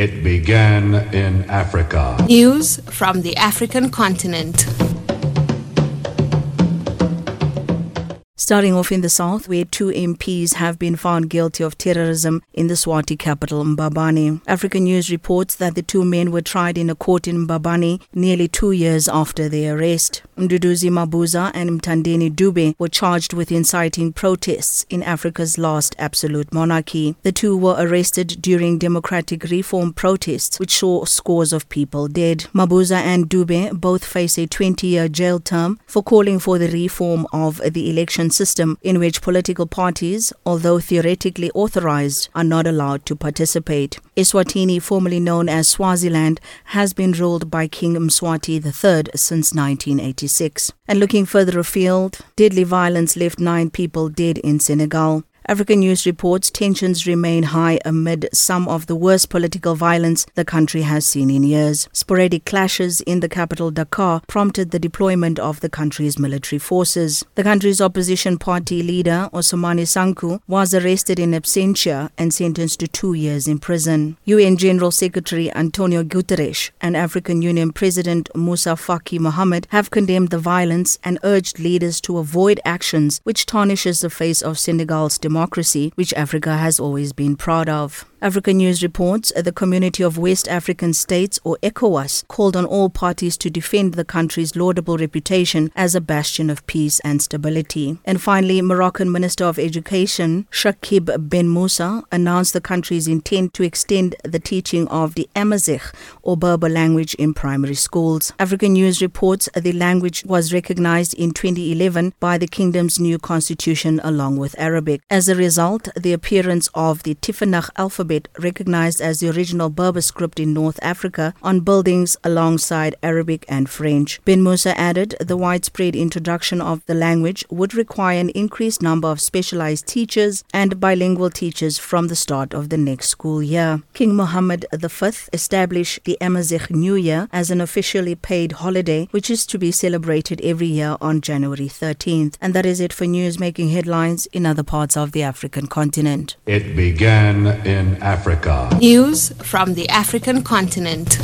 It began in Africa. News from the African continent. Starting off in the south, where two MPs have been found guilty of terrorism in the Swati capital, Mbabane. African News reports that the two men were tried in a court in Mbabane nearly two years after their arrest. Mduduzi Mabuza and Mthandeni Dube were charged with inciting protests in Africa's last absolute monarchy. The two were arrested during democratic reform protests, which saw scores of people dead. Mabuza and Dube both face a 20 year jail term for calling for the reform of the election system in which political parties, although theoretically authorized, are not allowed to participate. Eswatini, formerly known as Swaziland, has been ruled by King Mswati III since 1986. And looking further afield, deadly violence left nine people dead in Senegal. African News reports tensions remain high amid some of the worst political violence the country has seen in years. Sporadic clashes in the capital Dakar prompted the deployment of the country's military forces. The country's opposition party leader, Ousmane Sonko, was arrested in absentia and sentenced to two years in prison. UN General Secretary Antonio Guterres and African Union President Moussa Faki Mohamed have condemned the violence and urged leaders to avoid actions which tarnishes the face of Senegal's democracy democracy, which Africa has always been proud of. African News reports uh, the Community of West African States, or ECOWAS, called on all parties to defend the country's laudable reputation as a bastion of peace and stability. And finally, Moroccan Minister of Education, Chakib Ben Moussa, announced the country's intent to extend the teaching of the Amazigh, or Berber language, in primary schools. African News reports uh, the language was recognized in 2011 by the kingdom's new constitution along with Arabic. As a result, the appearance of the Tifinagh alphabet alphabet recognized as the original Berber script in North Africa on buildings alongside Arabic and French. Ben Moussa added the widespread introduction of the language would require an increased number of specialized teachers and bilingual teachers from the start of the next school year. King Mohammed V established the Amazigh New Year as an officially paid holiday, which is to be celebrated every year on January 13th. And that is it for news making headlines in other parts of the African continent. It began in Africa. News from the African continent.